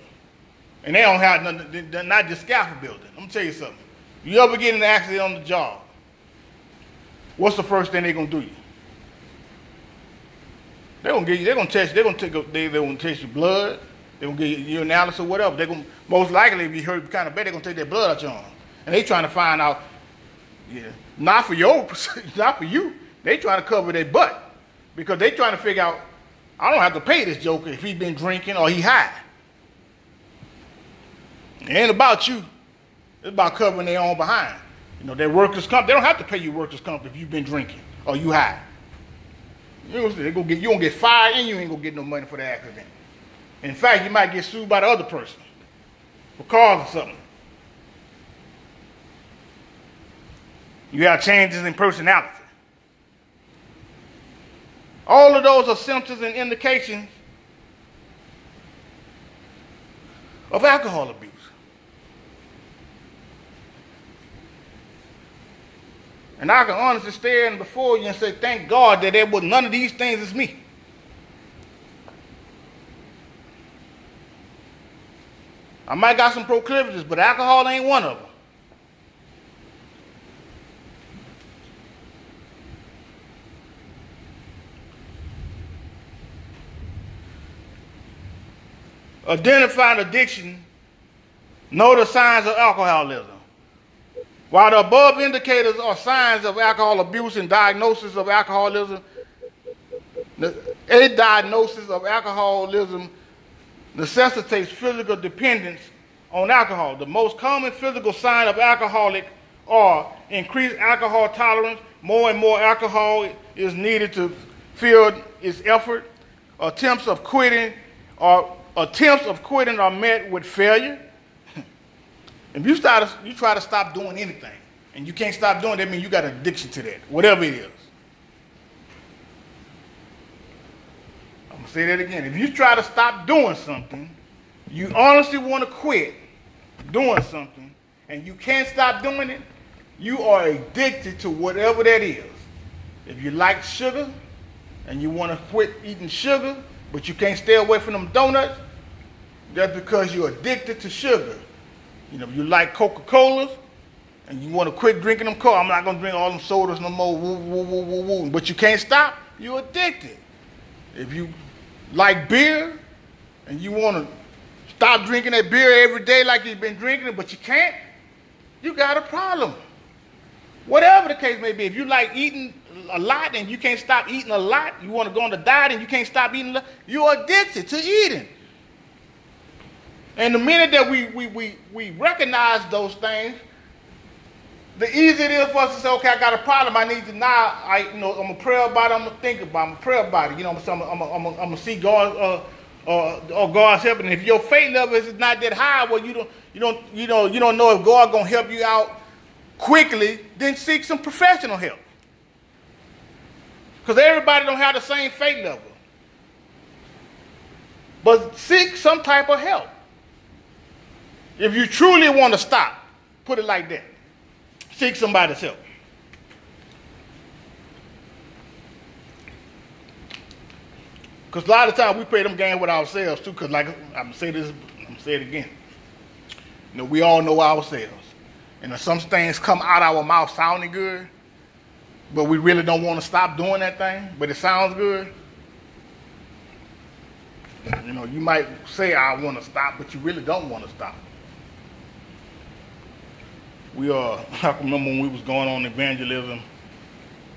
And they don't have nothing, they're not just scaffold building. Let me tell you something. You ever get in an accident on the job, what's the first thing they're gonna do you? They're gonna get you, they're gonna test, they're gonna take a, they, they're gonna test your blood, they're gonna get your analysis or whatever. They're gonna most likely if you hurt kind of bad, they're gonna take their blood out your arm. And they trying to find out, yeah, not for your not for you. They trying to cover their butt. Because they trying to figure out, I don't have to pay this joker if he been drinking or he high. It ain't about you. It's about covering their own behind. You know, their workers' comp, they don't have to pay you workers' comp if you've been drinking or you high. You know, get, you gonna get fired and you ain't gonna get no money for the accident. In fact, you might get sued by the other person for causing something. You have changes in personality. All of those are symptoms and indications of alcohol abuse. And I can honestly stand before you and say, thank God that there was none of these things is me. I might got some proclivities, but alcohol ain't one of them. Identifying addiction, know the signs of alcoholism. While the above indicators are signs of alcohol abuse and diagnosis of alcoholism, a diagnosis of alcoholism necessitates physical dependence on alcohol. The most common physical sign of alcoholic are increased alcohol tolerance, more and more alcohol is needed to fill its effort, attempts of quitting or attempts of quitting are met with failure. If you start you try to stop doing anything and you can't stop doing it, that means you got an addiction to that, whatever it is. I'm gonna say that again. If you try to stop doing something, you honestly want to quit doing something, and you can't stop doing it, you are addicted to whatever that is. If you like sugar and you want to quit eating sugar, but you can't stay away from them donuts, that's because you're addicted to sugar. You know, if you like Coca-Colas and you want to quit drinking them I'm not going to drink all them sodas no more, woo, woo, woo, woo, woo. But you can't stop, you're addicted. If you like beer and you want to stop drinking that beer every day like you've been drinking it, but you can't, you got a problem. Whatever the case may be, if you like eating a lot and you can't stop eating a lot, you want to go on a diet and you can't stop eating, you're addicted to eating. And the minute that we, we, we, we recognize those things, the easier it is for us to say, okay, I got a problem. I need to now, I, you know, I'm gonna pray about it. I'm gonna think about it. I'm gonna pray about it. You know, I'm, I'm, I'm, I'm gonna see God, uh, uh, or God's help. And if your faith level is not that high, well, you don't, you don't, you know, you don't know if God gonna help you out quickly. Then seek some professional help. Because everybody don't have the same faith level. But seek some type of help. If you truly want to stop, put it like that. Seek somebody's help. Because a lot of times we play them games with ourselves too. Because like I'm gonna say this, I'm gonna say it again. You know, we all know ourselves, and some things come out our mouth sounding good, but we really don't want to stop doing that thing. But it sounds good. You know, you might say I want to stop, but you really don't want to stop we uh I remember when we was going on evangelism,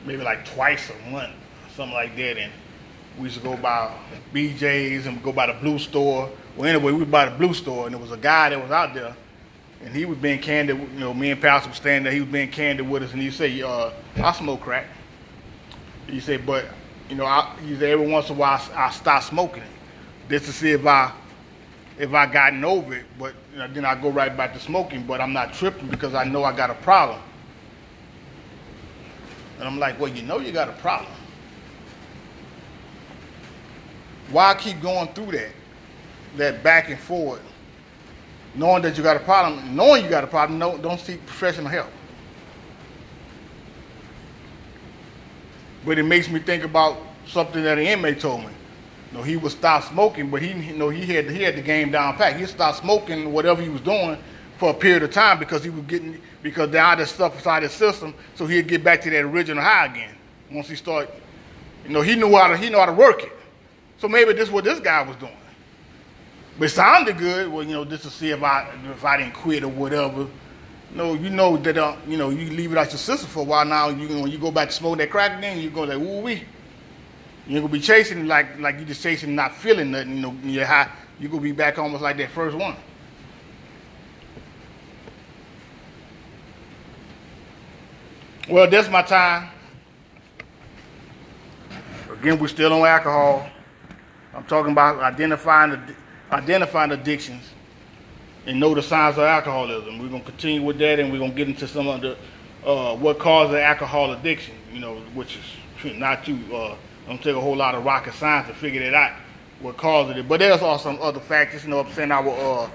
maybe like twice a month, something like that, and we used to go by BJ's and go by the blue store. Well, anyway, we by the blue store, and there was a guy that was out there, and he was being candid. You know, me and Pastor was standing there. He was being candid with us, and he said, uh, "I smoke crack." He said, "But you know, I, he said every once in a while I, I stop smoking it, just to see if I if I gotten over it, but you know, then I go right back to smoking, but I'm not tripping because I know I got a problem. And I'm like, well, you know you got a problem. Why keep going through that, that back and forth, knowing that you got a problem, knowing you got a problem, no, don't seek professional help. But it makes me think about something that an inmate told me know, he would stop smoking, but he you know he had he had the game down pat. He stopped smoking whatever he was doing for a period of time because he was getting because the other stuff inside his system, so he'd get back to that original high again. Once he started, you know, he knew how to he knew how to work it. So maybe this is what this guy was doing. But it sounded good. Well, you know, just to see if I if I didn't quit or whatever. No, you know that uh, you know you leave it out your system for a while now. You when you go back to smoke that crack again, you go like ooh wee. You ain't gonna be chasing like like you just chasing, not feeling nothing. You know, you're high. You gonna be back almost like that first one. Well, that's my time. Again, we're still on alcohol. I'm talking about identifying identifying addictions and know the signs of alcoholism. We're gonna continue with that, and we're gonna get into some of the uh, what causes alcohol addiction. You know, which is not too. Uh, don't take a whole lot of rocket science to figure that out, what caused it. But there's also some other factors, you know what I'm saying? Our uh,